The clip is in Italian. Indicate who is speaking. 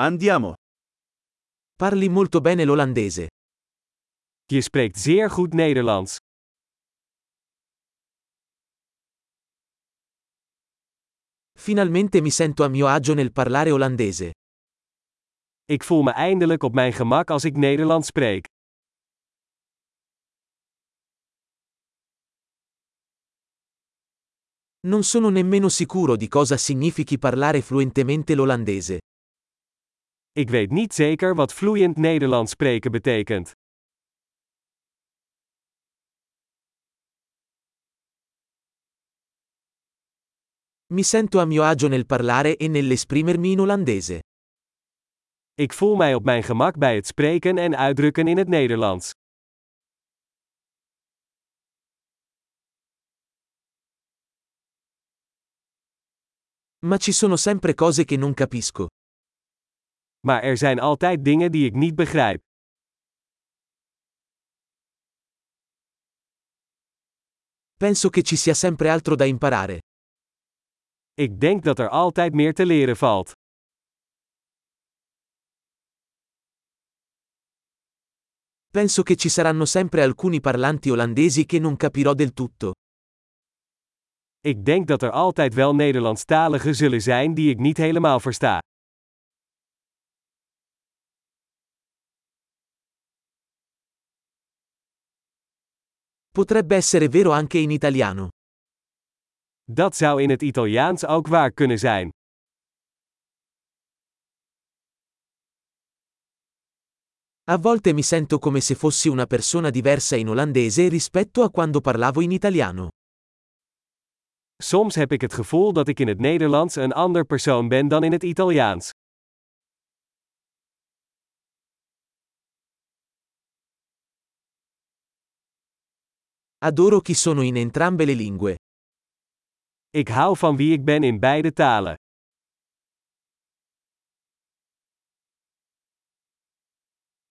Speaker 1: Andiamo.
Speaker 2: Parli molto bene l'olandese.
Speaker 3: Je spreekt zeer goed Nederlands.
Speaker 2: Finalmente mi sento a mio agio nel parlare olandese.
Speaker 3: Ik voel me eindelijk op mijn gemak als ik Nederlands spreek.
Speaker 2: Non sono nemmeno sicuro di cosa significhi parlare fluentemente l'olandese.
Speaker 3: Ik weet niet zeker wat vloeiend Nederlands spreken betekent.
Speaker 2: Mi sento a mio agio nel parlare e nell'esprimermi in olandese.
Speaker 3: Ik voel mij op mijn gemak bij het spreken en uitdrukken in het Nederlands.
Speaker 2: Ma ci sono sempre cose che non capisco.
Speaker 3: Maar er zijn altijd dingen die ik niet begrijp.
Speaker 2: Penso che ci sia sempre altro da imparare.
Speaker 3: Ik denk dat er altijd meer te leren valt.
Speaker 2: Penso che ci saranno sempre alcuni parlanti olandesi che non capirò del tutto.
Speaker 3: Ik denk dat er altijd wel Nederlandstaligen zullen zijn die ik niet helemaal versta.
Speaker 2: Potrebbe essere vero anche in italiano.
Speaker 3: Dat zou in het Italiaans ook waar kunnen zijn.
Speaker 2: A volte mi sento come se fossi una persona diversa in olandese rispetto a quando parlavo in italiano.
Speaker 3: Soms heb ik het gevoel dat ik in het Nederlands een ander persoon ben dan in het Italiaans.
Speaker 2: Adoro chi sono in entrambe le lingue.
Speaker 3: Ik hou van wie ik ben in beide talen.